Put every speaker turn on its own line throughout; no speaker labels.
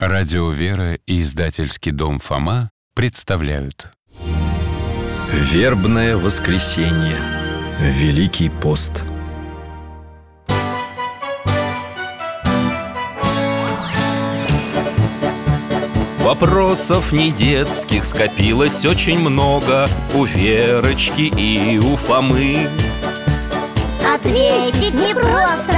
Радио «Вера» и издательский дом «Фома» представляют
Вербное воскресенье. Великий пост.
Вопросов не детских скопилось очень много У Верочки и у Фомы
Ответить непросто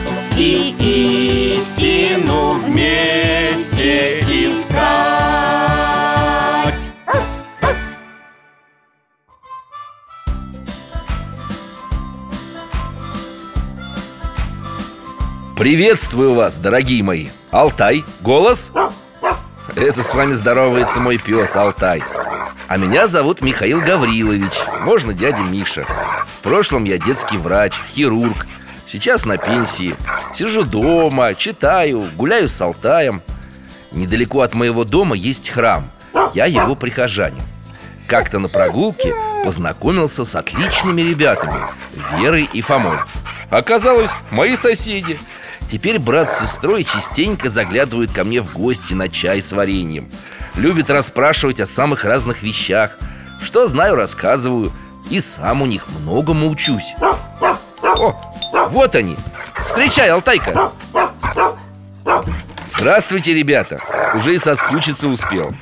И истину вместе искать.
Приветствую вас, дорогие мои. Алтай, голос? Это с вами здоровается мой пес Алтай. А меня зовут Михаил Гаврилович Можно дядя Миша. В прошлом я детский врач, хирург Сейчас на пенсии. Сижу дома, читаю, гуляю с Алтаем. Недалеко от моего дома есть храм. Я его прихожанин. Как-то на прогулке познакомился с отличными ребятами Верой и Фомой. Оказалось, мои соседи. Теперь брат с сестрой частенько заглядывают ко мне в гости на чай с вареньем. Любят расспрашивать о самых разных вещах. Что знаю, рассказываю. И сам у них многому учусь. О, вот они. Встречай, Алтайка. Здравствуйте, ребята. Уже и соскучиться успел.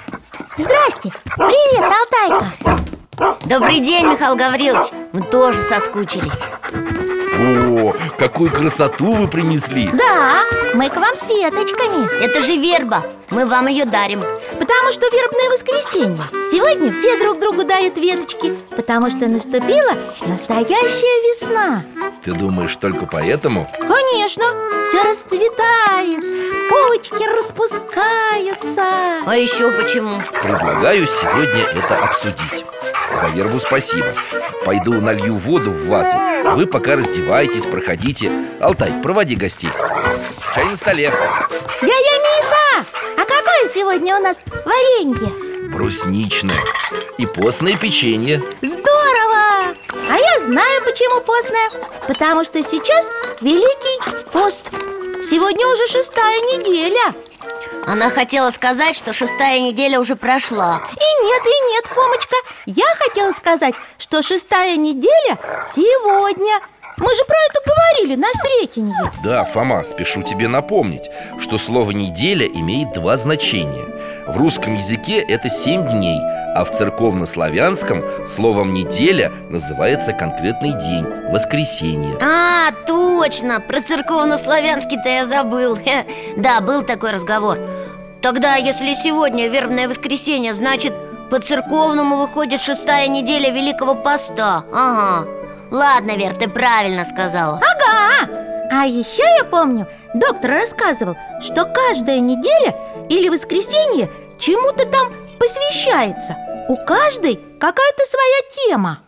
Здрасте, привет, Алтайка.
Добрый день, Михаил Гаврилович. Мы тоже соскучились.
О, какую красоту вы принесли.
Да, мы к вам с веточками.
Это же верба Мы вам ее дарим.
Потому что вербное воскресенье. Сегодня все друг другу дарят веточки Потому что наступила настоящая весна.
Ты думаешь, только поэтому?
Конечно, все расцветает Почки распускаются.
А еще почему?
Предлагаю сегодня это обсудить. За вербу спасибо. Пойду налью воду в вазу. Вы пока раздевайтесь, проходите. Алтай, проводи гостей. Чай на столе.
Дядя Миша, а какое сегодня у нас варенье?
Брусничное. И постное печенье.
Здорово! А я знаю, почему постное. Потому что сейчас Великий пост. Сегодня уже шестая неделя.
Она хотела сказать, что шестая неделя уже прошла.
И нет, и нет, Фомочка. Я хотела сказать, что шестая неделя сегодня Мы же про это говорили на Сретенье
Да, Фома, спешу тебе напомнить Что слово «неделя» имеет два значения. В русском языке это семь дней А в церковно-славянском словом «неделя» называется конкретный день – воскресенье.
А, точно, про церковно-славянский-то я забыл. Да, был такой разговор. Тогда, если сегодня вербное воскресенье, значит, по-церковному выходит шестая неделя Великого Поста. Ага Ладно, Вер, ты правильно сказала.
Ага! А еще я помню, доктор рассказывал, что каждая неделя или воскресенье чему-то там посвящается. У каждой какая-то своя тема.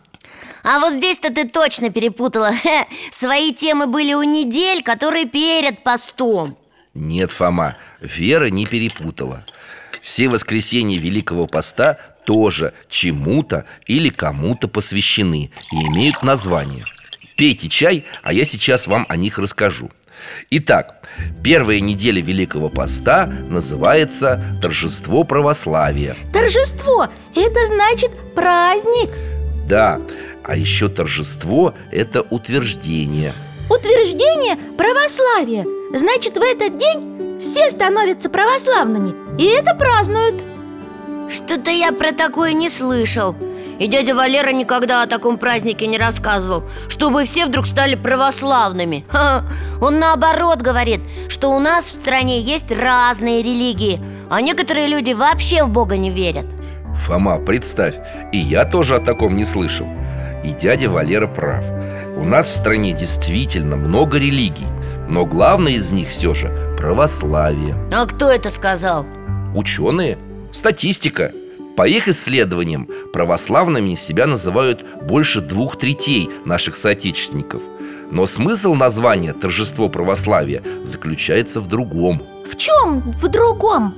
А вот здесь-то ты точно перепутала. Хе, Свои темы были у недель, которые перед постом.
Нет, Фома, Вера не перепутала. Все воскресенья Великого Поста тоже чему-то или кому-то посвящены и имеют название. Пейте чай, а я сейчас вам о них расскажу. Итак, первая неделя Великого Поста называется Торжество Православия
Торжество – это значит праздник.
Да, а еще торжество – это утверждение.
Утверждение православия Значит, в этот день все становятся православными И это празднуют
Что-то я про такое не слышал И дядя Валера никогда о таком празднике не рассказывал Чтобы все вдруг стали православными Ха-ха. Он наоборот говорит, что у нас в стране есть разные религии А некоторые люди вообще в Бога не верят
Фома, представь, и я тоже о таком не слышал И дядя Валера прав У нас в стране действительно много религий Но главное из них все же православие
А кто это сказал?
Ученые? Статистика. По их исследованиям православными себя называют больше двух третей наших соотечественников. Но смысл названия «Торжество православия» заключается в другом.
В чем? В другом?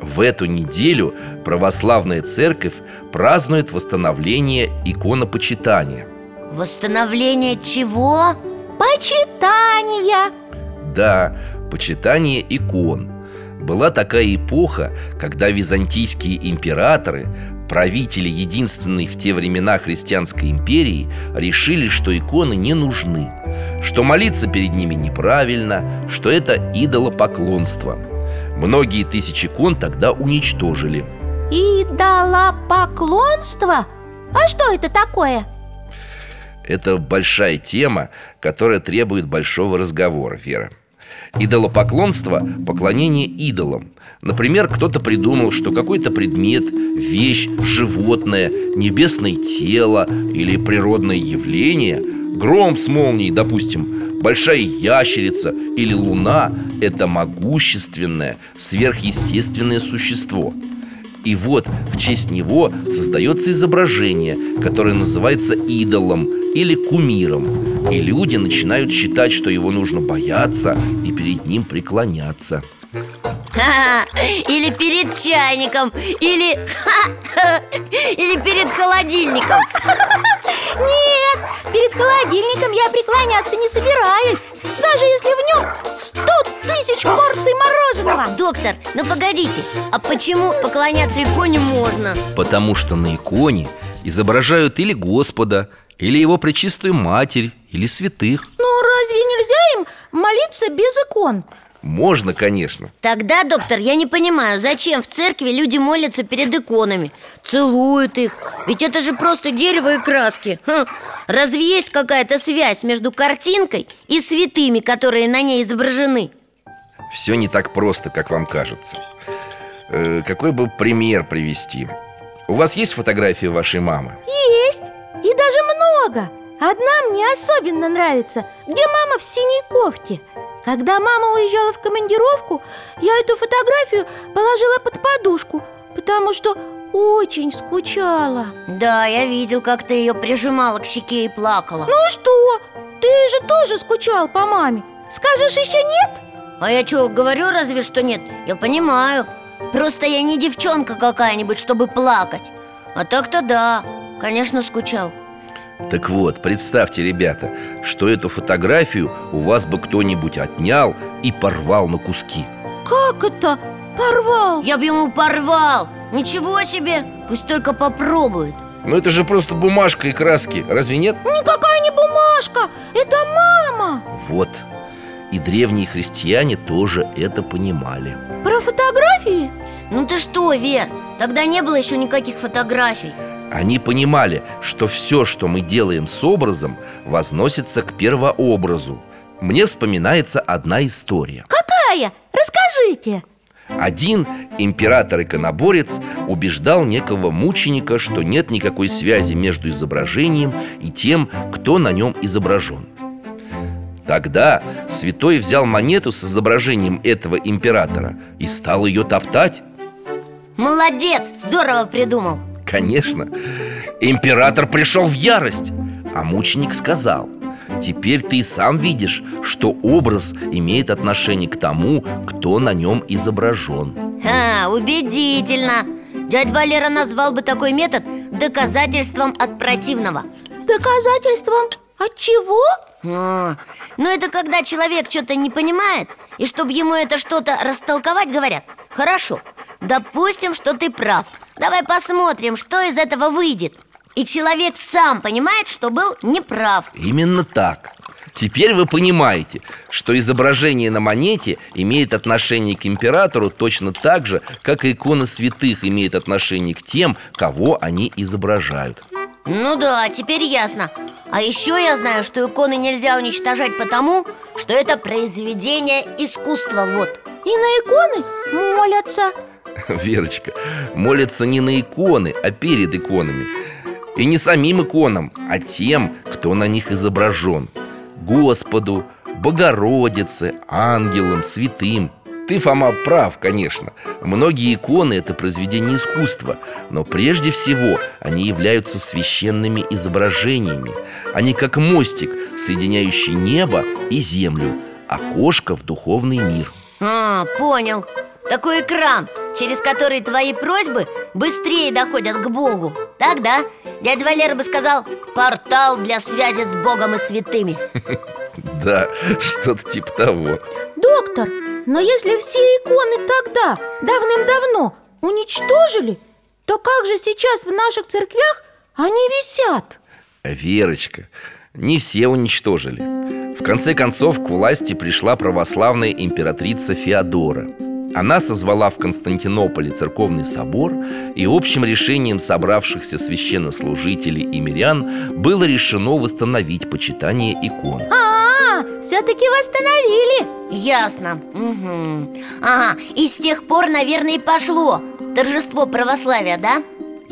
В эту неделю православная церковь празднует восстановление иконопочитания.
Восстановление чего?
Почитания.
Да, почитание икон Была такая эпоха, когда византийские императоры Правители единственной в те времена христианской империи Решили, что иконы не нужны Что молиться перед ними неправильно Что это идолопоклонство Многие тысячи икон тогда уничтожили
Идолопоклонство? А что это такое?
Это большая тема, которая требует большого разговора, Вера Идолопоклонство – поклонение идолам. Например, кто-то придумал, что какой-то предмет, вещь, животное, небесное тело или природное явление Гром с молнией, допустим, большая ящерица или луна – это могущественное, сверхъестественное существо – и вот в честь него создается изображение, которое называется идолом или кумиром. И люди начинают считать, что его нужно бояться и перед ним преклоняться.
Или перед чайником Или... Или перед холодильником.
Нет, перед холодильником я преклоняться не собираюсь Даже если в нем сто тысяч порций мороженого
Доктор, ну погодите А почему поклоняться иконе можно?
Потому что на иконе изображают или Господа, или его пречистую матерь, или святых
Ну разве нельзя им молиться без икон?
Можно, конечно
Тогда, доктор, я не понимаю, зачем в церкви люди молятся перед иконами Целуют их Ведь это же просто дерево и краски Хм. Разве есть какая-то связь между картинкой и святыми, которые на ней изображены?
Все не так просто, как вам кажется Э, Какой бы пример привести? У вас есть фотография вашей мамы?
Есть, и даже много Одна мне особенно нравится, где мама в синей кофте Когда мама уезжала в командировку, я эту фотографию положила под подушку Потому что очень скучала.
Да, я видел, как ты ее прижимала к щеке и плакала.
Ну что, ты же тоже скучал по маме. Скажешь еще нет?
А я что, говорю разве что нет? Я понимаю. Просто я не девчонка какая-нибудь, чтобы плакать. А так-то да, конечно, скучал
Так вот, представьте, ребята, что эту фотографию у вас бы кто-нибудь отнял и порвал на куски.
Как это? Порвал?
Я бы ему порвал. Ничего себе, пусть только попробует.
Но это же просто бумажка и краски, разве нет?
Никакая не бумажка, это мама!
Вот, и древние христиане тоже это понимали.
Про фотографии?
Ну ты что, Вер, тогда не было еще никаких фотографий
Они понимали, что все, что мы делаем с образом, возносится к первообразу. Мне вспоминается одна история.
Какая? Расскажите.
Один император-иконоборец убеждал некого мученика, что нет никакой связи между изображением и тем, кто на нем изображен Тогда святой взял монету с изображением этого императора и стал ее топтать.
Молодец, здорово придумал
Конечно. Император пришел в ярость А мученик сказал Теперь ты и сам видишь, что образ имеет отношение к тому, кто на нем изображен
Ха, убедительно. Дядь Валера назвал бы такой метод доказательством от противного.
Доказательством от чего?
А, Ну, это когда человек что-то не понимает И чтобы ему это что-то растолковать, говорят Хорошо, допустим, что ты прав Давай посмотрим, что из этого выйдет. И человек сам понимает, что был неправ.
Именно так. Теперь вы понимаете, что изображение на монете имеет отношение к императору точно так же, как и икона святых имеет отношение к тем, кого они изображают.
Ну да, теперь ясно. А еще я знаю, что иконы нельзя уничтожать потому, что это произведение искусства, вот.
И на иконы молятся
Верочка, молятся не на иконы, а перед иконами. И не самим иконам, а тем, кто на них изображен. Господу, Богородице, ангелам, святым. Ты, Фома, прав, конечно. Многие иконы – это произведения искусства. Но прежде всего они являются священными изображениями. Они как мостик, соединяющий небо и землю Окошко в духовный мир.
А, понял Такой экран, через который твои просьбы быстрее доходят к Богу. Так, да? Дядя Валера бы сказал Портал для связи с Богом и святыми
Да, что-то типа того.
Доктор, но если все иконы тогда, давным-давно, уничтожили То как же сейчас в наших церквях они висят?
Верочка, не все уничтожили. В конце концов к власти пришла православная императрица Феодора она созвала в Константинополе церковный собор И общим решением собравшихся священнослужителей и мирян Было решено восстановить почитание икон.
А, все-таки восстановили.
Ясно. Угу. Ага, и с тех пор, наверное, и пошло Торжество православия, да?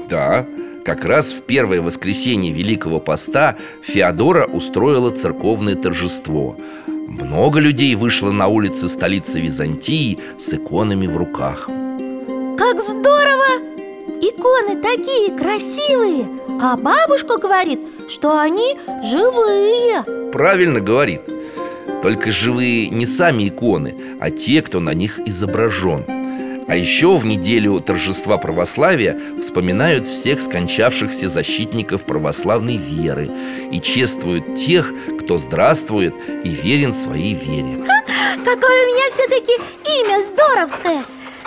Да, как раз в первое воскресенье Великого Поста Феодора устроила церковное торжество много людей вышло на улицы столицы Византии с иконами в руках.
Как здорово! Иконы такие красивые! А бабушка говорит, что они живые.
Правильно говорит. Только живые не сами иконы, а те, кто на них изображен а еще в неделю торжества православия вспоминают всех скончавшихся защитников православной веры и чествуют тех, кто здравствует и верен своей вере.
Какое у меня все-таки имя здоровское!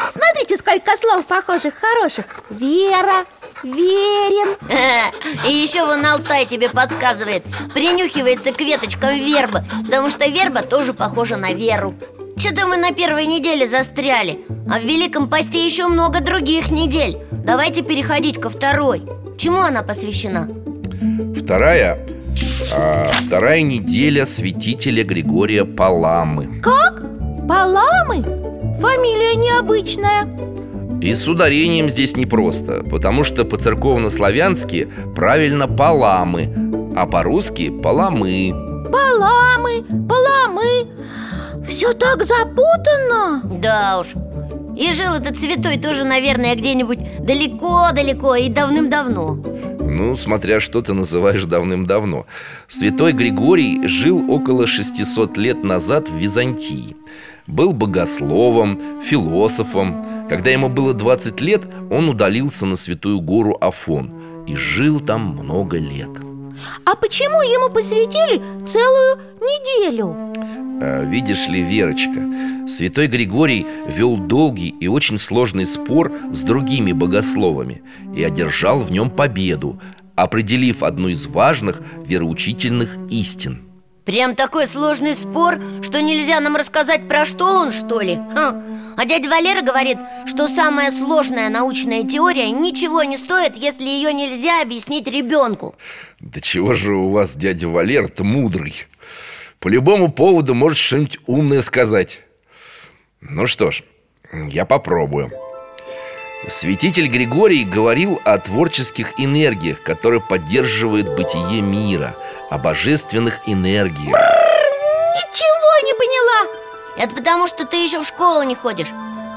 Смотрите, сколько слов похожих, хороших Вера, верен
И еще вон Алтай тебе подсказывает Принюхивается к веточкам вербы Потому что верба тоже похожа на веру что-то мы на первой неделе застряли А в Великом посте еще много других недель Давайте переходить ко второй Чему она посвящена?
Вторая а, Вторая неделя святителя Григория Паламы
Как? Паламы? Фамилия необычная
И с ударением здесь непросто Потому что по-церковно-славянски правильно Паламы А по-русски Паламы
Паламы, Паламы все так запутанно.
Да уж. И жил этот святой тоже, наверное, где-нибудь далеко-далеко и давным-давно.
Ну, смотря что ты называешь давным-давно. Святой Григорий жил около 600 лет назад в Византии. Был богословом, философом. Когда ему было 20 лет, он удалился на святую гору Афон И жил там много лет.
А почему ему посвятили целую неделю?
А, видишь ли, Верочка, святой Григорий вел долгий и очень сложный спор с другими богословами и одержал в нем победу, определив одну из важных вероучительных истин.
Прям такой сложный спор, что нельзя нам рассказать, про что он, что ли? Ха. А дядя Валера говорит, что самая сложная научная теория ничего не стоит, если ее нельзя объяснить ребенку
Да чего же у вас дядя Валера-то мудрый? По любому поводу может что-нибудь умное сказать. Ну что ж, я попробую. Святитель Григорий говорил о творческих энергиях, которые поддерживают бытие мира О божественных энергиях.
Ничего не поняла!
Это потому, что ты еще в школу не ходишь.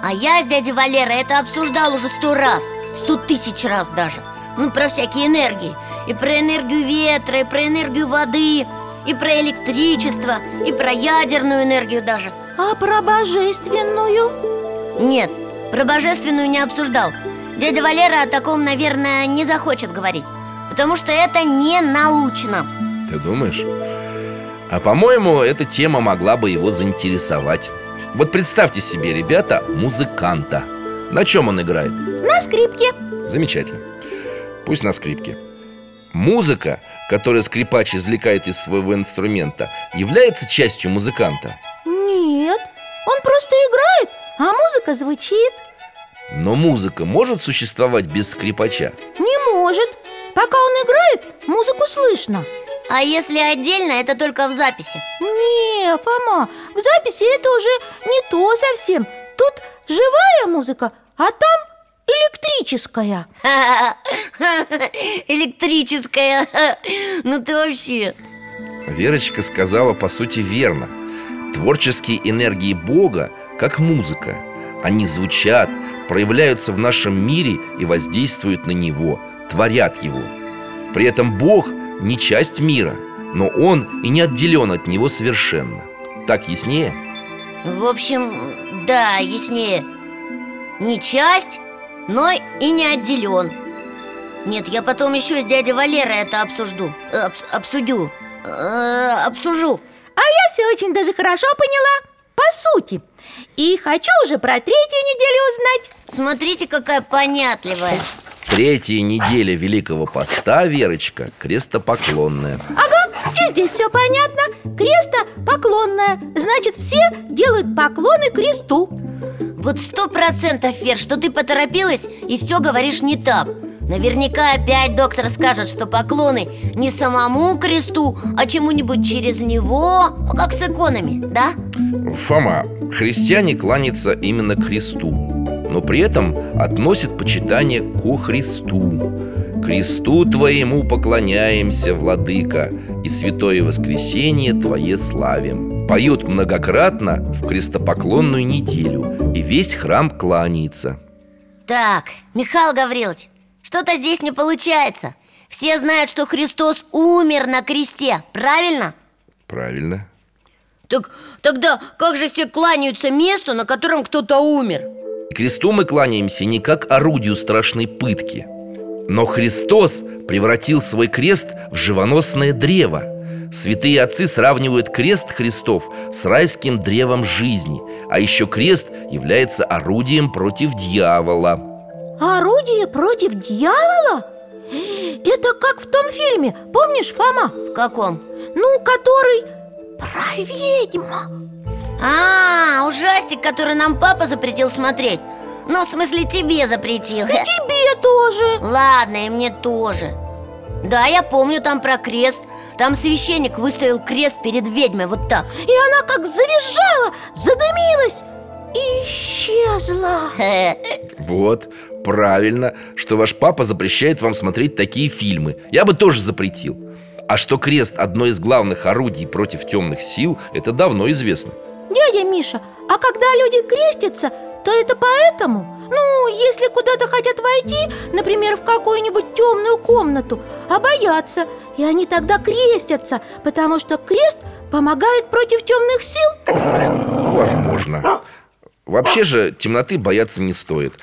А я с дядей Валерой это обсуждал уже сто раз Сто тысяч раз даже. Ну, про всякие энергии. И про энергию ветра, и про энергию воды и про электричество, и про ядерную энергию даже.
А про божественную?
Нет, про божественную не обсуждал. Дядя Валера о таком, наверное, не захочет говорить Потому что это не научно.
Ты думаешь? А по-моему, эта тема могла бы его заинтересовать. Вот представьте себе, ребята, музыканта. На чем он играет?
На скрипке.
Замечательно. Пусть на скрипке. Музыка которое скрипач извлекает из своего инструмента, является частью музыканта?
Нет, он просто играет, а музыка звучит
Но музыка может существовать без скрипача?
Не может Пока он играет, музыку слышно
А если отдельно, это только в записи?
Не, Фома, в записи это уже не то совсем Тут живая музыка, а там Электрическая.
Электрическая. Ну ты вообще.
Верочка сказала по сути верно. Творческие энергии Бога как музыка. Они звучат, проявляются в нашем мире и воздействуют на него, творят его. При этом Бог не часть мира, но Он и не отделен от него совершенно. Так яснее?
В общем, да, яснее. Не часть, но и не отделен Нет, я потом еще с дядей Валерой это обсужду Обс Обсудю э, Обсужу.
А я все очень даже хорошо поняла По сути. И хочу уже про третью неделю узнать.
Смотрите, какая понятливая.
Третья неделя Великого Поста, Верочка, крестопоклонная.
Ага, и здесь все понятно. Креста поклонная Значит, все делают поклоны кресту
Вот сто процентов, Вер, что ты поторопилась и все говоришь не так. Наверняка опять доктор скажет, что поклоны не самому кресту, а чему-нибудь через него, ну, как с иконами, да?
Фома, христиане кланятся именно кресту Но при этом относят почитание ко Христу. Кресту Твоему поклоняемся, Владыка И святое воскресенье Твое славим Поют многократно в крестопоклонную неделю И весь храм кланяется
Так, Михаил Гаврилович, что-то здесь не получается Все знают, что Христос умер на кресте, правильно?
Правильно
Так тогда как же все кланяются месту, на котором кто-то умер?
Кресту мы кланяемся не как орудию страшной пытки Но Христос превратил свой крест в живоносное древо Святые отцы сравнивают крест Христов с райским древом жизни А еще крест является орудием против дьявола
Орудие против дьявола? Это как в том фильме, помнишь, Фома?
В каком?
Ну, который про ведьма
А, ужастик, который нам папа запретил смотреть Ну, в смысле, тебе запретил.
И тебе тоже.
Ладно, и мне тоже. Да, я помню там про крест. Там священник выставил крест перед ведьмой вот так.
И она как завизжала, задымилась и исчезла.
Вот, правильно, что ваш папа запрещает вам смотреть такие фильмы. Я бы тоже запретил. А что крест одно из главных орудий против темных сил, это давно известно.
Дядя Миша, а когда люди крестятся, то это поэтому? Ну, если куда-то хотят войти, например, в какую-нибудь темную комнату, а боятся И они тогда крестятся, потому что крест помогает против темных сил.
Возможно. Вообще же темноты бояться не стоит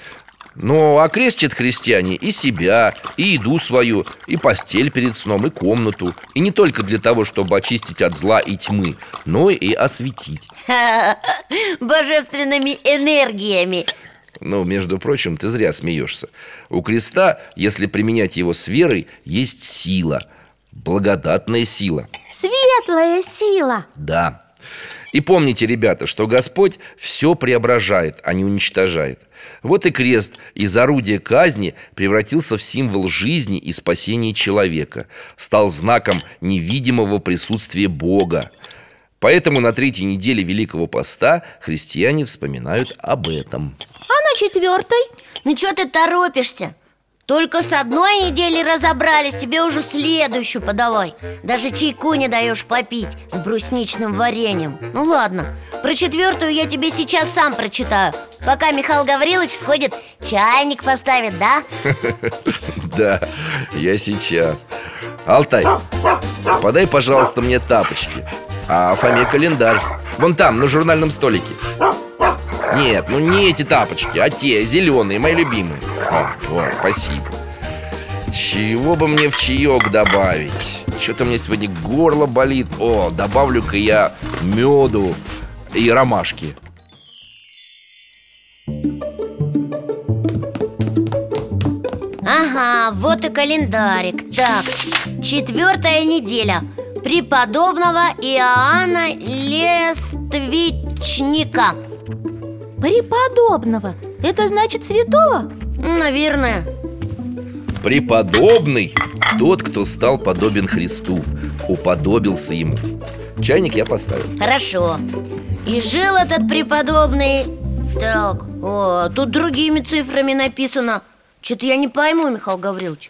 но окрестят христиане и себя, и еду свою, и постель перед сном, и комнату. И не только для того, чтобы очистить от зла и тьмы, но и осветить.
Божественными энергиями.
Ну, между прочим, ты зря смеешься. У креста, если применять его с верой, есть сила. Благодатная сила.
Светлая сила.
Да и помните, ребята, что Господь все преображает, а не уничтожает Вот и крест из орудия казни превратился в символ жизни и спасения человека Стал знаком невидимого присутствия Бога Поэтому на третьей неделе Великого Поста христиане вспоминают об этом
А на четвертой?
Ну что ты торопишься? Только с одной недели разобрались, тебе уже следующую подавай. Даже чайку не даешь попить с брусничным вареньем. Ну ладно, про четвертую я тебе сейчас сам прочитаю. Пока Михаил Гаврилович сходит, чайник поставит, да?
Да, я сейчас. Алтай, подай, пожалуйста, мне тапочки. А Фоме календарь. Вон там, на журнальном столике Нет, ну не эти тапочки, а те, зеленые, мои любимые. А, Вот, спасибо. Чего бы мне в чаек добавить? Что-то мне сегодня горло болит. О, добавлю-ка я меду и ромашки.
Ага, вот и календарик. Так, четвертая неделя. Преподобного Иоанна Лествичника
Преподобного. Это значит святого?
Наверное.
Преподобный. Тот, кто стал подобен Христу. Уподобился ему. Чайник я поставил.
Хорошо. И жил этот преподобный. Так, о, тут другими цифрами написано. Что-то я не пойму, Михаил Гаврилович.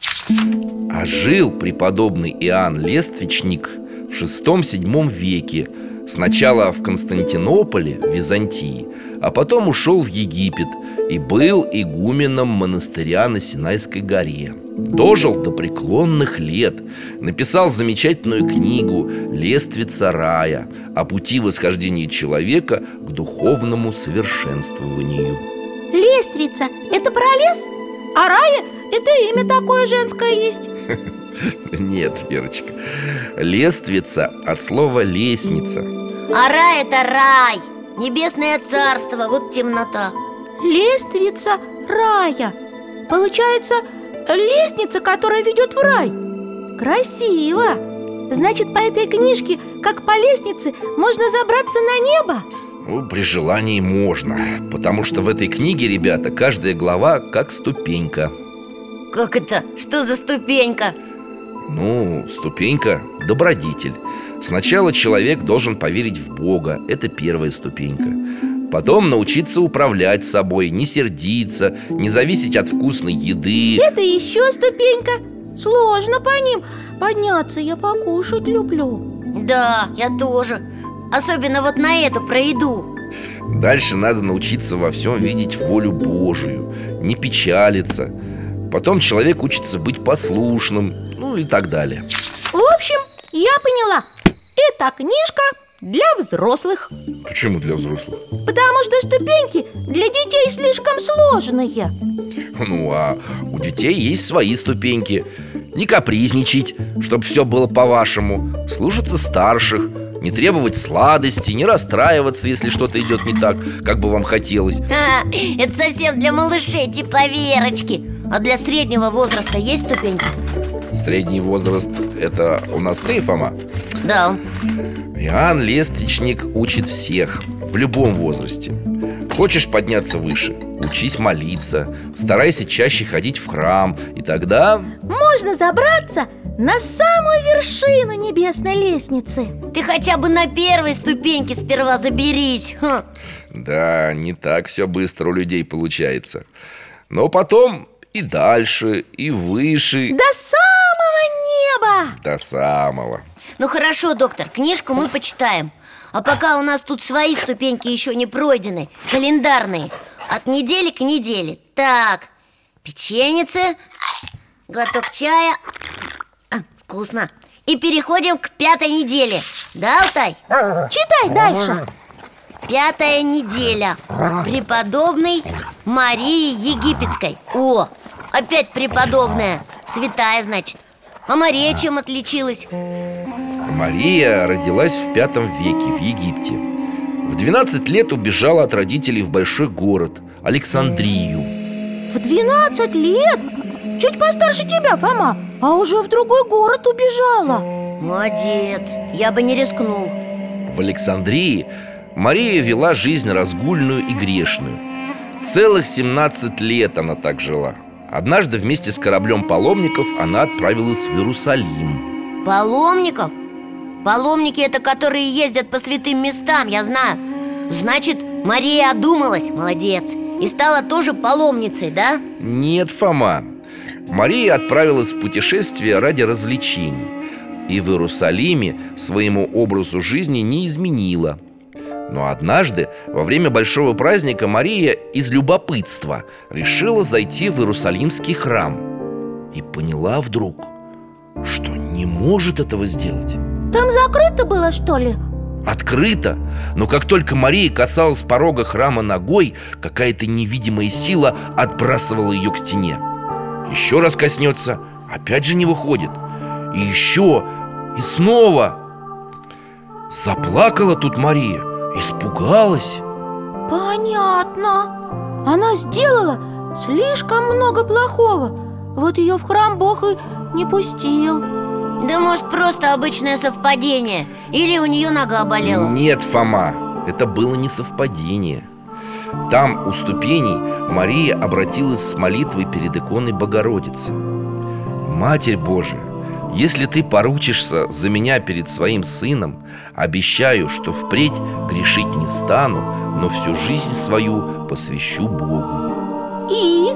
А жил преподобный Иоанн Лествичник в VI-VII веке. Сначала в Константинополе, Византии а потом ушел в Египет и был игуменом монастыря на Синайской горе. Дожил до преклонных лет, написал замечательную книгу «Лествица рая» о пути восхождения человека к духовному совершенствованию.
Лествица – это про лес? А рая – это имя такое женское есть
Нет, Верочка, лествица от слова лестница
А рай это рай Небесное царство, вот темнота
Лествица рая Получается, лестница, которая ведет в рай Красиво Значит, по этой книжке, как по лестнице, можно забраться на небо?
Ну, при желании можно Потому что в этой книге, ребята, каждая глава как ступенька
Как это? Что за ступенька?
Ну, ступенька – добродетель Сначала человек должен поверить в Бога. Это первая ступенька. Потом научиться управлять собой, не сердиться, не зависеть от вкусной еды.
Это еще ступенька. Сложно по ним. Подняться, я покушать люблю.
Да, я тоже. Особенно вот на эту про еду
Дальше надо научиться во всем видеть волю Божию, не печалиться. Потом человек учится быть послушным, ну и так далее.
В общем, я поняла Это книжка для взрослых.
Почему для взрослых?
Потому что ступеньки для детей слишком сложные.
Ну, а у детей есть свои ступеньки. Не капризничать, чтобы все было по-вашему. Слушаться старших Не требовать сладости, не расстраиваться, если что-то идет не так, как бы вам хотелось.
Ха, Это совсем для малышей, типа Верочки А для среднего возраста есть ступеньки?
Средний возраст – это у нас ты, Фома?
Да
Иоанн Лестничник учит всех, в любом возрасте Хочешь подняться выше? Учись молиться Старайся чаще ходить в храм И тогда
Можно забраться на самую вершину небесной лестницы
Ты хотя бы на первой ступеньке сперва заберись Ха.
Да, не так все быстро у людей получается Но потом и дальше, и выше
До самого неба
До самого.
Ну хорошо, доктор, книжку мы почитаем. А пока у нас тут свои ступеньки еще не пройдены Календарные. От недели к неделе. Так, печеницы Глоток чая. А, Вкусно. И переходим к пятой неделе. Да, Алтай?
Читай дальше.
Пятая неделя Преподобной Марии Египетской. О, опять преподобная. Святая, значит А Мария чем отличилась?
Мария родилась в пятом веке в Египте. В 12 лет убежала от родителей в большой город Александрию.
В 12 лет? Чуть постарше тебя, Фома А уже в другой город убежала.
Молодец, я бы не рискнул.
В Александрии Мария вела жизнь разгульную и грешную. Целых 17 лет она так жила Однажды вместе с кораблем паломников она отправилась в Иерусалим.
Паломников? Паломники это которые ездят по святым местам, я знаю. Значит, Мария одумалась, молодец И стала тоже паломницей, да?
Нет, Фома. Мария отправилась в путешествие ради развлечений. И в Иерусалиме своему образу жизни не изменила Но однажды, во время большого праздника, Мария из любопытства решила зайти в Иерусалимский храм И поняла вдруг, что не может этого сделать
Там закрыто было, что ли?
Открыто, но как только Мария касалась порога храма ногой, какая-то невидимая сила отбрасывала ее к стене. Еще раз коснется, опять же не выходит. И еще, и снова. Заплакала тут Мария, испугалась.
Понятно Она сделала слишком много плохого Вот ее в храм Бог и не пустил
Да может просто обычное совпадение Или у нее нога болела
Нет, Фома, это было не совпадение. Там, у ступеней, Мария обратилась с молитвой перед иконой Богородицы. Матерь Божия, если ты поручишься за меня перед своим сыном, обещаю, что впредь грешить не стану, но всю жизнь свою посвящу Богу.
И?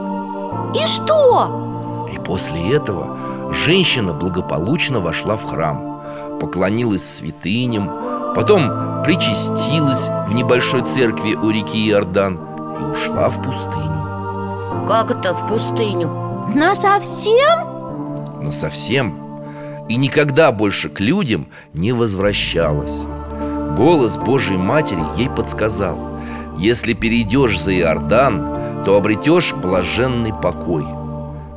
И что?
И после этого женщина благополучно вошла в храм, поклонилась святыням, Потом причастилась в небольшой церкви у реки Иордан И ушла в пустыню
Как это в пустыню?
На совсем?
Но совсем И никогда больше к людям не возвращалась. Голос Божьей Матери ей подсказал Если перейдешь за Иордан, то обретешь блаженный покой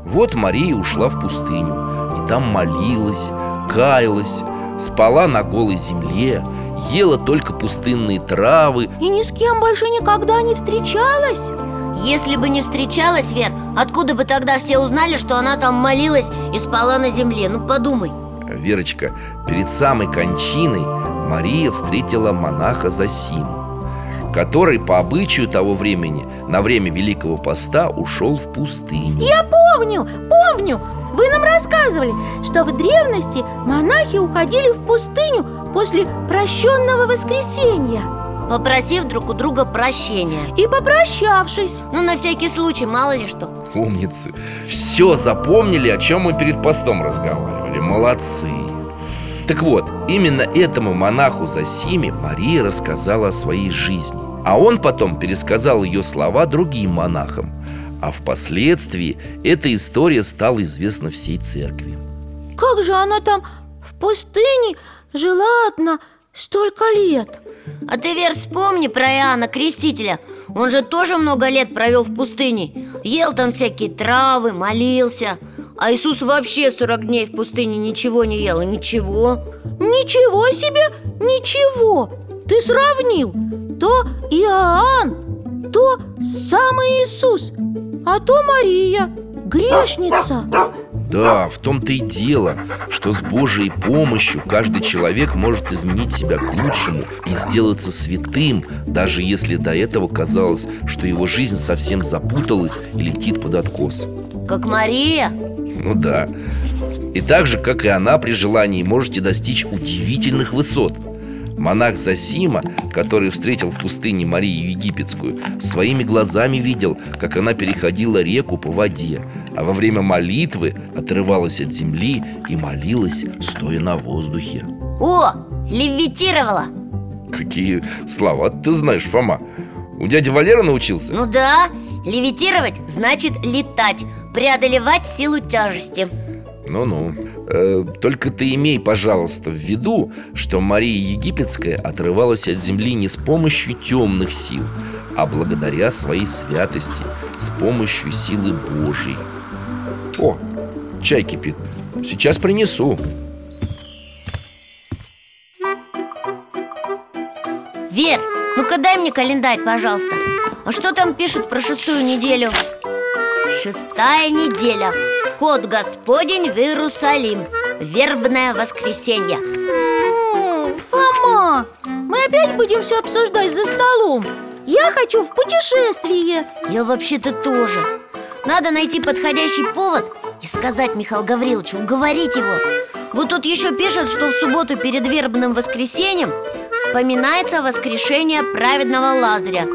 Вот Мария ушла в пустыню И там молилась, каялась Спала на голой земле Ела только пустынные травы.
И ни с кем больше никогда не встречалась?
Если бы не встречалась, Вер, откуда бы тогда все узнали, что она там молилась и спала на земле? Ну подумай.
Верочка, перед самой кончиной Мария встретила монаха Засиму Который по обычаю того времени на время Великого Поста ушел в пустыню.
Я помню, помню! Вы нам рассказывали, что в древности монахи уходили в пустыню после прощенного воскресенья
Попросив друг у друга прощения.
И попрощавшись.
Ну, на всякий случай, мало ли что.
Умницы. Все запомнили, о чем мы перед постом разговаривали. Молодцы. Так вот, именно этому монаху Засиме Мария рассказала о своей жизни. А он потом пересказал ее слова другим монахам. А впоследствии эта история стала известна всей церкви.
Как же она там в пустыне жила одна столько лет?
А ты, Вер, вспомни про Иоанна Крестителя. Он же тоже много лет провел в пустыне. Ел там всякие травы, молился. А Иисус вообще 40 дней в пустыне ничего не ел. Ничего.
Ничего себе, ничего! Ты сравнил То Иоанн, то самый Иисус А то Мария, грешница
Да, в том-то и дело, что с Божьей помощью каждый человек может изменить себя к лучшему и сделаться святым, даже если до этого казалось, что его жизнь совсем запуталась и летит под откос.
Как Мария
Ну да. И так же, как и она, при желании можете достичь удивительных высот. Монах Засима, который встретил в пустыне Марию Египетскую, своими глазами видел, как она переходила реку по воде, а во время молитвы отрывалась от земли и молилась, стоя на воздухе.
О, левитировала
Какие слова ты знаешь, Фома? У дяди Валера научился?
Ну да, левитировать значит летать Преодолевать силу тяжести
Ну-ну Только ты имей, пожалуйста, в виду, что Мария Египетская отрывалась от земли не с помощью темных сил А благодаря своей святости, с помощью силы Божьей. О, чай кипит. Сейчас принесу.
Вер, ну-ка дай мне календарь, пожалуйста. А что там пишут про шестую неделю? Шестая неделя Вход Господень в Иерусалим. Вербное воскресенье.
Фома, мы опять будем все обсуждать за столом. Я хочу в путешествие.
Я вообще-то тоже. Надо найти подходящий повод и сказать Михаилу Гавриловичу, уговорить его. Вот тут еще пишут, что в субботу перед вербным воскресеньем Вспоминается воскрешение праведного Лазаря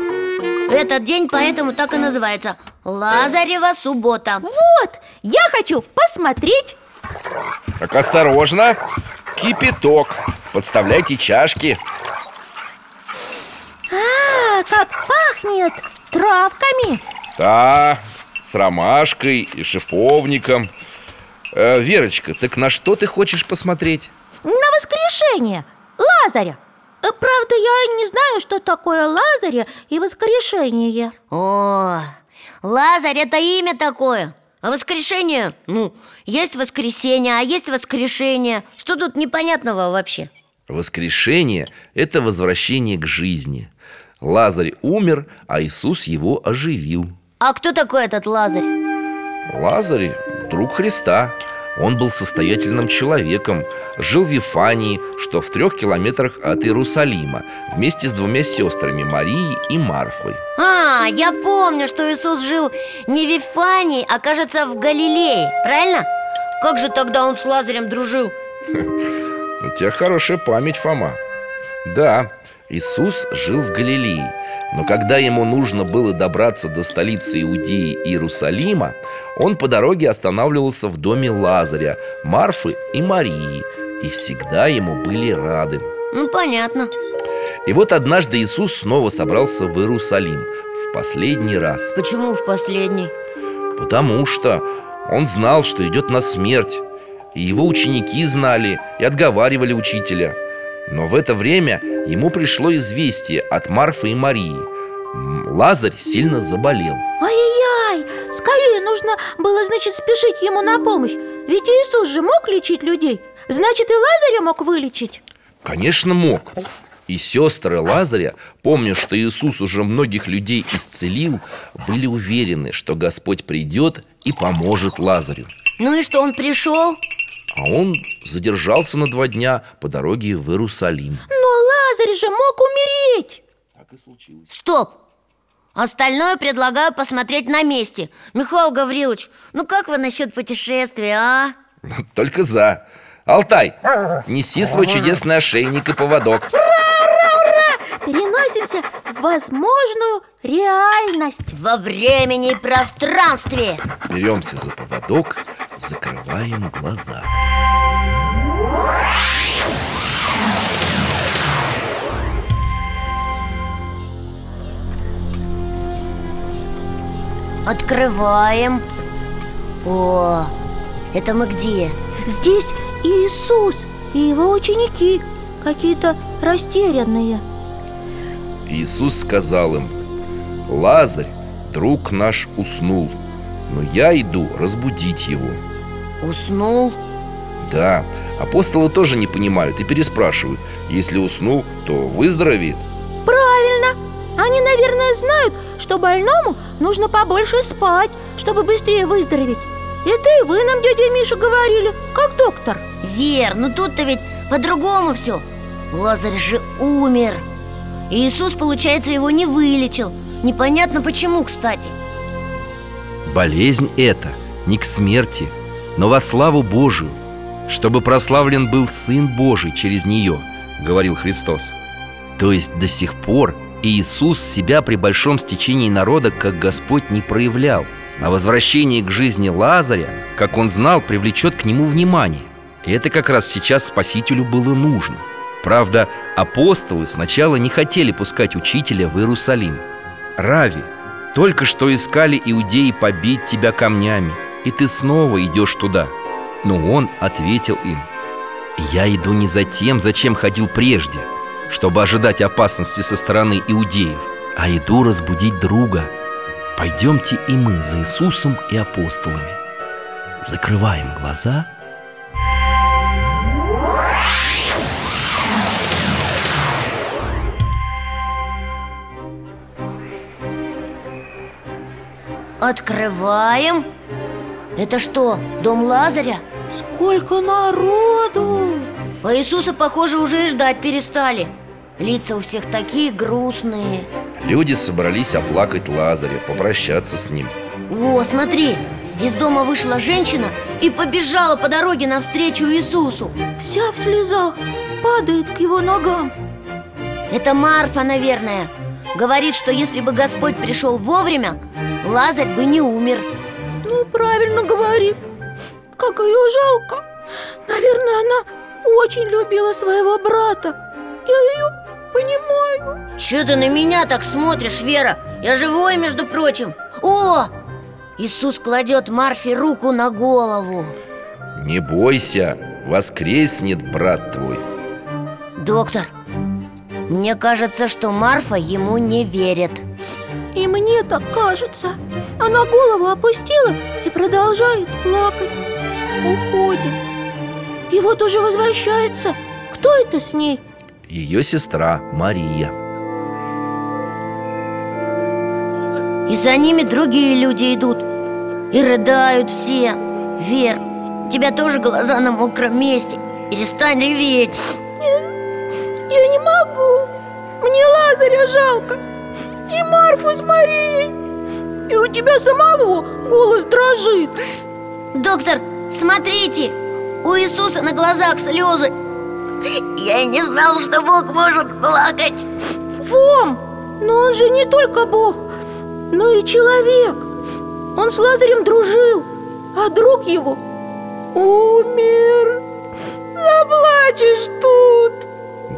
Этот день поэтому так и называется Лазарева суббота.
Вот, я хочу посмотреть.
Так осторожно. Кипяток. Подставляйте чашки.
А, как пахнет травками.
Да, с ромашкой и шиповником. Э, Верочка, так на что ты хочешь посмотреть?
На воскрешение. Лазаря Правда, я не знаю, что такое Лазаря и воскрешение
О, Лазарь это имя такое А воскрешение? Ну, есть воскресенье, а есть воскрешение Что тут непонятного вообще?
Воскрешение – это возвращение к жизни Лазарь умер, а Иисус его оживил
А кто такой этот Лазарь?
Лазарь – друг Христа Он был состоятельным человеком Жил в Вифании, что в трех километрах от Иерусалима Вместе с двумя сестрами Марией и Марфой
А, я помню, что Иисус жил не в Вифании, а, кажется, в Галилее, правильно? Как же тогда он с Лазарем дружил?
У тебя хорошая память, Фома Да, Иисус жил в Галилее Но когда ему нужно было добраться до столицы Иудеи Иерусалима Он по дороге останавливался в доме Лазаря, Марфы и Марии И всегда ему были рады.
Ну, понятно.
И вот однажды Иисус снова собрался в Иерусалим В последний раз.
Почему в последний?
Потому что он знал, что идет на смерть И его ученики знали и отговаривали учителя. Но в это время ему пришло известие от Марфы и Марии. Лазарь сильно заболел.
Ай-яй-яй, нужно было, значит, спешить ему на помощь. Ведь Иисус же мог лечить людей. Значит, и Лазаря мог вылечить.
Конечно, мог. И сестры Лазаря, помня, что Иисус уже многих людей исцелил Были уверены, что Господь придет и поможет Лазарю.
Ну и что, он пришел?
А он задержался на два дня по дороге в Иерусалим.
Но Лазарь же мог умереть.
Стоп! Остальное предлагаю посмотреть на месте. Михаил Гаврилович, ну как вы насчет путешествия, а?
Только за. Алтай, неси свой чудесный ошейник и поводок.
Переносимся в возможную реальность.
Во времени и пространстве.
Беремся за поводок, закрываем глаза
Открываем. О, это мы где?
Здесь Иисус и его ученики Какие-то растерянные.
Иисус сказал им Лазарь, друг наш, уснул Но я иду разбудить его
Уснул?
Да, апостолы тоже не понимают и переспрашивают. Если уснул, то выздоровеет
Они, наверное, знают, что больному нужно побольше спать Чтобы быстрее выздороветь. Это и вы нам, дядя Миша, говорили, как доктор.
Вер, ну тут-то ведь по-другому все Лазарь же умер. И Иисус, получается, его не вылечил. Непонятно почему, кстати.
Болезнь эта не к смерти, но во славу Божию Чтобы прославлен был Сын Божий через нее, говорил Христос. То есть до сих пор Иисус себя при большом стечении народа как Господь не проявлял. А возвращение к жизни Лазаря, как он знал, привлечет к нему внимание. И это как раз сейчас Спасителю было нужно. Правда, апостолы сначала не хотели пускать учителя в Иерусалим. Рави, только что искали иудеи побить тебя камнями И ты снова идешь туда Но он ответил им Я иду не за тем, зачем ходил прежде Чтобы ожидать опасности со стороны иудеев А иду разбудить друга. Пойдемте и мы за Иисусом и апостолами. Закрываем глаза.
Открываем. Это что, дом Лазаря?
Сколько народу!
А Иисуса, похоже, уже и ждать перестали Лица у всех такие грустные.
Люди собрались оплакать Лазаря, попрощаться с ним.
О, смотри, из дома вышла женщина и побежала по дороге навстречу Иисусу.
Вся в слезах падает к его ногам.
Это Марфа, наверное. Говорит, что если бы Господь пришел вовремя, Лазарь бы не умер.
Ну, правильно говорит. Как ее жалко. Наверное, она очень любила своего брата. Я ее понимаю.
Че ты на меня так смотришь, Вера? Я живой, между прочим. О! Иисус кладет Марфе руку на голову.
Не бойся, воскреснет брат твой.
Доктор, мне кажется, что Марфа ему не верит.
И мне так кажется. Она голову опустила и продолжает плакать. Уходит. И вот уже возвращается. Кто это с ней?
Ее сестра Мария.
И за ними другие люди идут. И рыдают все. Вер, у тебя тоже глаза на мокром месте. Перестань реветь.
Я не могу. Мне Лазаря жалко. И Марфу с Марией. И у тебя самого голос дрожит.
Доктор, смотрите. У Иисуса на глазах слезы Я и не знал, что Бог может плакать.
Фом, но он же не только Бог, но и человек. Он с Лазарем дружил, а друг его умер. Заплачешь тут.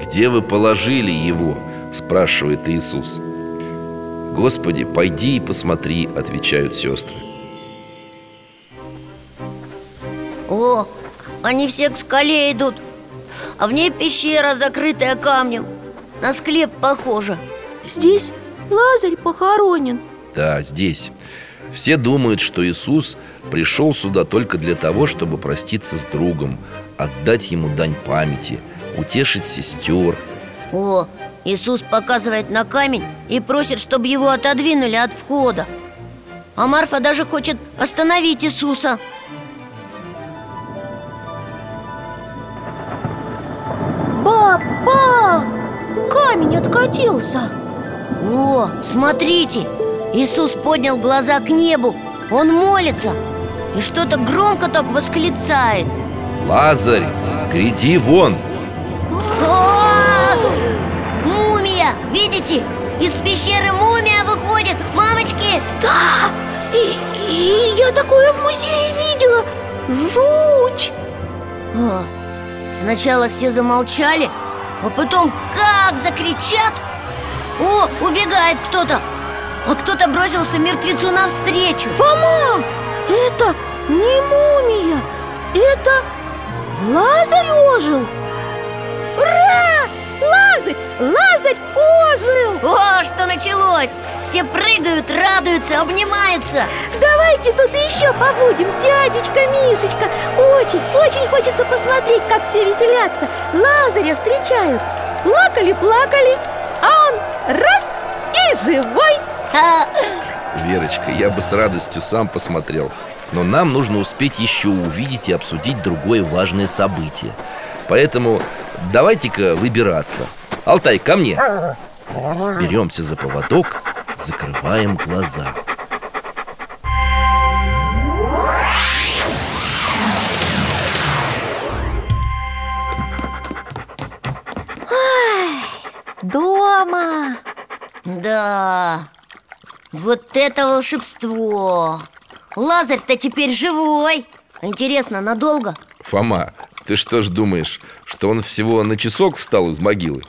Где вы положили его? Спрашивает Иисус. Господи, пойди и посмотри, отвечают сестры.
О, они все к скале идут А в ней пещера, закрытая камнем. На склеп похоже.
Здесь Лазарь похоронен.
Да, здесь. Все думают, что Иисус пришел сюда только для того, чтобы проститься с другом Отдать ему дань памяти, утешить сестер.
О, Иисус показывает на камень и просит, чтобы его отодвинули от входа. А Марфа даже хочет остановить Иисуса
Папа! Камень откатился
О, смотрите, Иисус поднял глаза к небу Он молится И что-то громко так восклицает
Лазарь, гряди вон
А! Мумия! Видите? Из пещеры мумия выходит! Мамочки!
Да! И, и я такое в музее видела Жуть!
Сначала все замолчали, а потом как закричат О, убегает кто-то А кто-то бросился мертвецу навстречу
Фома! Это не мумия Это Лазарь ожил Ура! Лазарь! Ожил!
О, что началось! Все прыгают, радуются, обнимаются
Давайте тут еще побудем, дядечка Мишечка Очень, очень хочется посмотреть, как все веселятся Лазаря встречают Плакали, плакали, а он раз и живой
Ха!
Верочка, я бы с радостью сам посмотрел Но нам нужно успеть еще увидеть и обсудить другое важное событие Поэтому давайте-ка выбираться Алтай, ко мне. Беремся за поводок, закрываем глаза.
Дома.
Да, вот это волшебство. Лазарь-то теперь живой. Интересно, надолго?
Фома, ты что ж думаешь, что он всего на часок встал из могилы?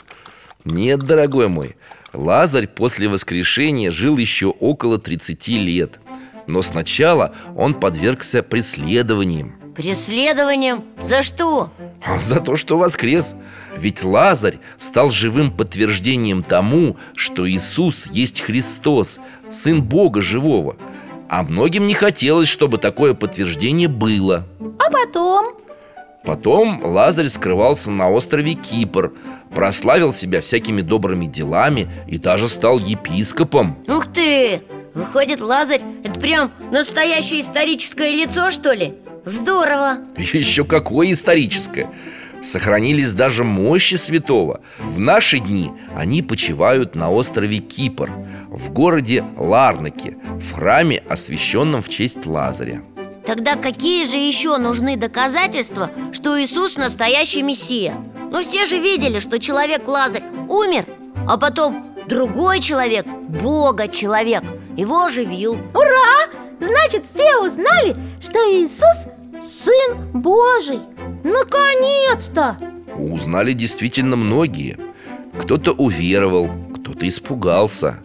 Нет, дорогой мой Лазарь после воскрешения жил еще около 30 лет Но сначала он подвергся преследованиям
Преследованием? За что?
За то, что воскрес Ведь Лазарь стал живым подтверждением тому, что Иисус есть Христос, Сын Бога живого А многим не хотелось, чтобы такое подтверждение было
А потом?
Потом Лазарь скрывался на острове Кипр Прославил себя всякими добрыми делами И даже стал епископом
Ух ты! Выходит, Лазарь – это прям настоящее историческое лицо, что ли? Здорово!
Еще какое историческое Сохранились даже мощи святого В наши дни они почивают на острове Кипр В городе Ларнаке В храме, освященном в честь Лазаря
Тогда какие же еще нужны доказательства, что Иисус настоящий Мессия? Ну все же видели, что человек Лазарь умер, а потом другой человек, Бога-человек, его оживил
Ура! Значит, все узнали, что Иисус Сын Божий Наконец-то!
Узнали действительно многие Кто-то уверовал, кто-то испугался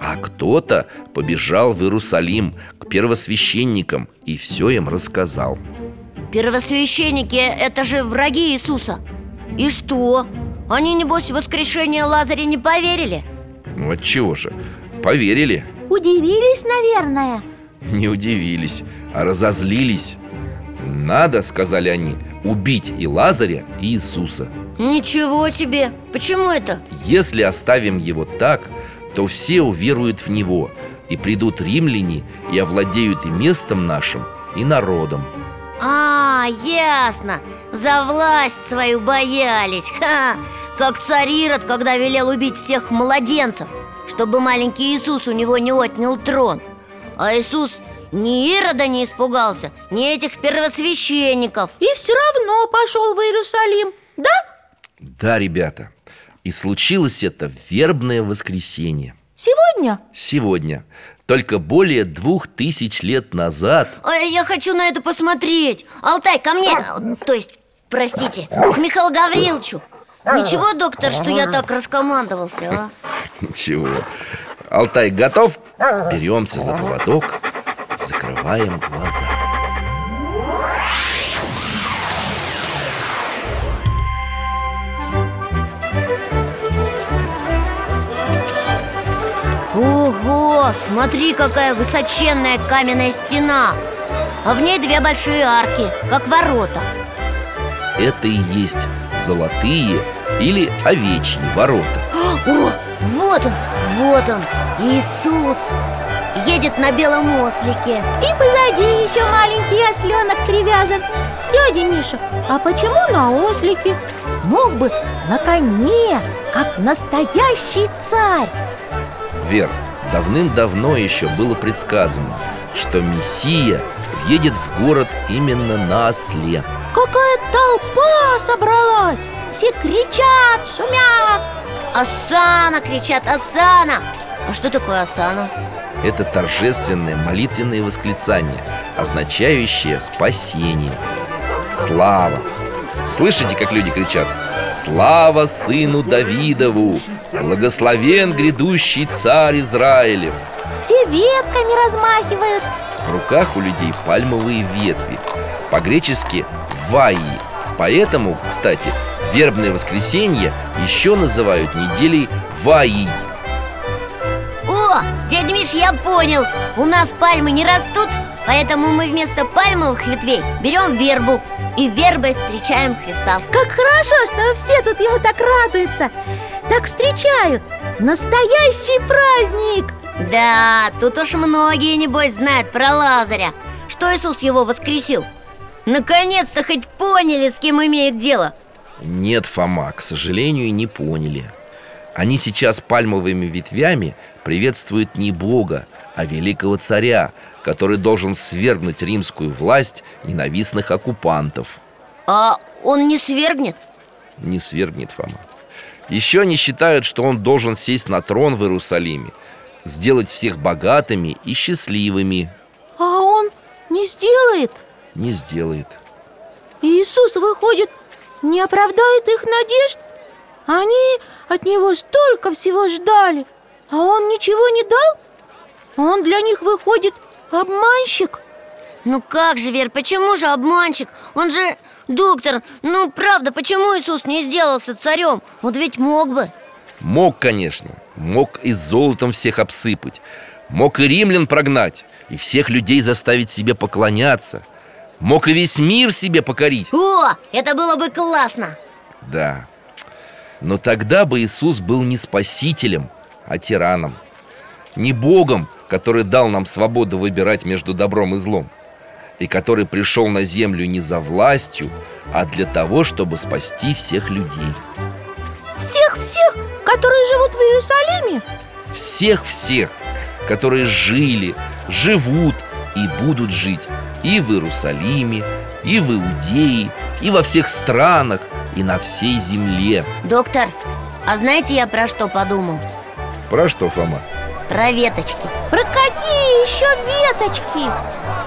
А кто-то побежал в Иерусалим первосвященникам и все им рассказал
Первосвященники – это же враги Иисуса И что? Они, небось, в воскрешение Лазаря не поверили?
Ну отчего же, поверили
Удивились, наверное
Не удивились, а разозлились Надо, сказали они, убить и Лазаря, и Иисуса
Ничего себе! Почему это?
Если оставим его так, то все уверуют в него И придут римляне и овладеют и местом нашим, и народом
А, ясно! За власть свою боялись Ха! Как царь Ирод, когда велел убить всех младенцев Чтобы маленький Иисус у него не отнял трон А Иисус ни Ирода не испугался, ни этих первосвященников
И все равно пошел в Иерусалим, да?
Да, ребята, и случилось это в вербное воскресенье
Сегодня?
Сегодня. Только более двух тысяч лет назад.
А Я хочу на это посмотреть. Алтай, ко мне, то есть, простите, к Михаилу Гавриловичу. Ничего, доктор, что я так раскомандовался, а?
Ничего. Алтай готов? Беремся за поводок Закрываем глаза
Ого, смотри, какая высоченная каменная стена. А в ней две большие арки, как ворота.
Это и есть золотые или овечьи ворота.
О, вот он, вот он, Иисус. Едет на белом ослике.
И позади еще маленький осленок привязан. Дядя Миша, а почему на ослике? Мог бы на коне, как настоящий царь
Вер, давным-давно еще было предсказано Что Мессия едет в город именно на осле
Какая толпа собралась! Все кричат, шумят
Асана, кричат, Асана А что такое Асана?
Это торжественное молитвенное восклицание Означающее спасение Слава Слышите, как люди кричат? Слава сыну Давидову! Благословен грядущий царь Израилев!
Все ветками размахивают.
В руках у людей пальмовые ветви По-гречески «ваи» Поэтому, кстати, вербное воскресенье еще называют неделей «ваи»
О, дядя Миш, я понял. У нас пальмы не растут Поэтому мы вместо пальмовых ветвей берем вербу И вербой встречаем Христа.
Как хорошо, что все тут ему так радуются. Так встречают. Настоящий праздник.
Да, тут уж многие, небось, знают про Лазаря Что Иисус его воскресил. Наконец-то хоть поняли, с кем имеет дело.
Нет, Фома, к сожалению, не поняли. Они сейчас пальмовыми ветвями приветствуют не Бога, а великого царя Который должен свергнуть римскую власть ненавистных оккупантов
А он не свергнет?
Не свергнет Фома Еще они считают, что он должен сесть на трон в Иерусалиме Сделать всех богатыми и счастливыми
А он не сделает
Не сделает
Иисус, выходит, не оправдает их надежд? Они от него столько всего ждали А он ничего не дал? Он для них выходит обманщик?
Ну как же, Вер, почему же обманщик? Он же доктор, ну правда, почему Иисус не сделался царем? Он ведь мог бы.
Мог, конечно. Мог и золотом всех обсыпать. Мог и римлян прогнать И всех людей заставить себе поклоняться. Мог и весь мир себе покорить.
О, это было бы классно.
Да. Но тогда бы Иисус был не спасителем, а тираном. Не Богом, который дал нам свободу выбирать между добром и злом И который пришел на землю не за властью, а для того, чтобы спасти всех людей
Всех-всех, которые живут в Иерусалиме?
Всех-всех, которые жили, живут и будут жить И в Иерусалиме, и в Иудее, и во всех странах, и на всей земле
Доктор, а знаете я про что подумал?
Про что, Фома?
Про веточки.
Про какие еще веточки?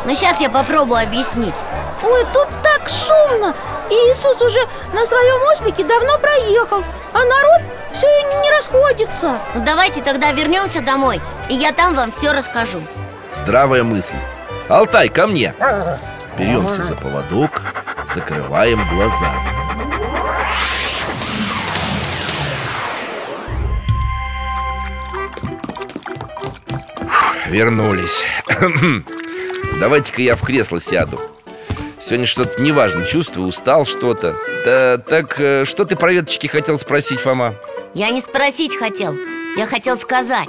Ну сейчас я попробую объяснить.
Ой, тут так шумно. И Иисус уже на своем ослике давно проехал А народ все не расходится.
Ну давайте тогда вернемся домой И я там вам все расскажу.
Здравая мысль. Алтай, ко мне. Беремся за поводок, закрываем глаза Вернулись. Давайте-ка я в кресло сяду. Сегодня что-то неважно, чувствую, устал что-то. Да, так, э, что ты про веточки хотел спросить, Фома?
Я не спросить хотел Я хотел сказать.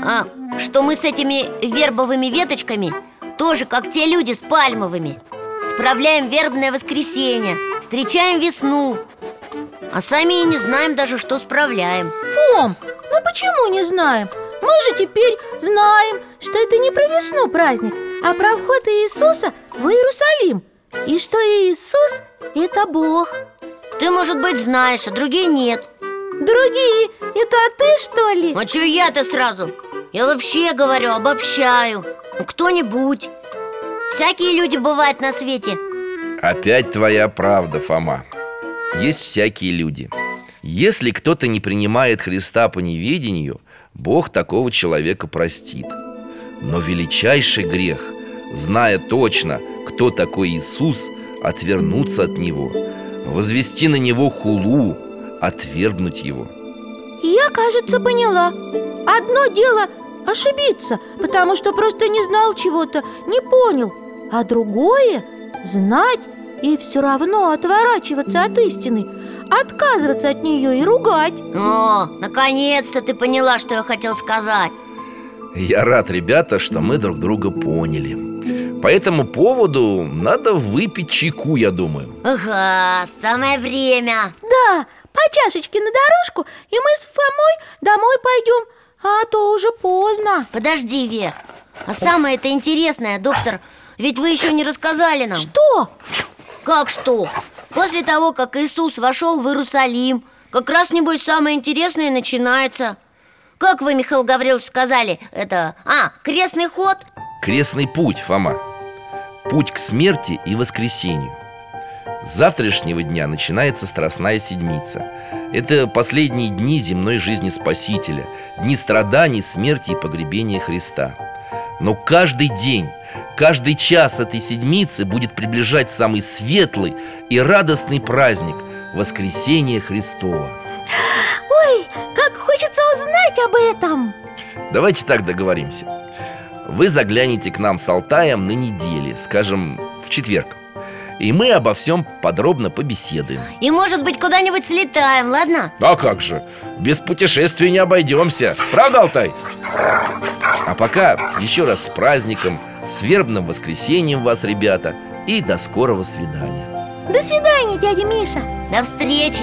А, Что мы с этими вербовыми веточками Тоже как те люди с пальмовыми. Справляем вербное воскресенье Встречаем весну А сами и не знаем даже, что справляем.
Фом, ну почему не знаем? Мы же теперь знаем, что это не про весну праздник А про вход Иисуса в Иерусалим. И что Иисус – это Бог.
Ты, может быть, знаешь, а другие нет.
Другие – это ты, что ли?
А чё я-то сразу? Я вообще говорю, обобщаю. Ну, Кто-нибудь. Всякие люди бывают на свете.
Опять твоя правда, Фома. Есть всякие люди Если кто-то не принимает Христа по неведению Бог такого человека простит. Но величайший грех, зная точно, кто такой Иисус, отвернуться от Него Возвести на Него хулу, отвергнуть Его
Я, кажется, поняла. Одно дело ошибиться, потому что просто не знал чего-то, не понял А другое – знать и все равно отворачиваться от истины Отказываться от нее и ругать.
О, наконец-то ты поняла, что я хотел сказать.
Я рад, ребята, что мы друг друга поняли. По этому поводу надо выпить чайку, я думаю.
Ага, самое время.
Да, по чашечке на дорожку, и мы с Фомой домой пойдем А то уже поздно.
Подожди, Вер А самое-то интересное, доктор Ведь вы еще не рассказали нам.
Что?
Как что? После того, как Иисус вошел в Иерусалим Как раз, небось, самое интересное начинается Как вы, Михаил Гаврилович, сказали? Это... А, крестный ход?
Крестный путь, Фома Путь к смерти и воскресению С завтрашнего дня начинается Страстная Седмица Это последние дни земной жизни Спасителя Дни страданий, смерти и погребения Христа Но каждый день, каждый час этой седмицы будет приближать самый светлый и радостный праздник Воскресение Христова.
Ой, как хочется узнать об этом!
Давайте так договоримся. Вы загляните к нам с Алтаем на неделе, скажем, в четверг И мы обо всем подробно побеседуем.
И, может быть, куда-нибудь слетаем, ладно?
А как же, без путешествий не обойдемся. Правда, Алтай? А пока еще раз с праздником, с вербным воскресеньем вас, ребята И до скорого свидания.
До свидания, дядя Миша.
До встречи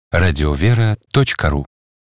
дети.радиовера.ру.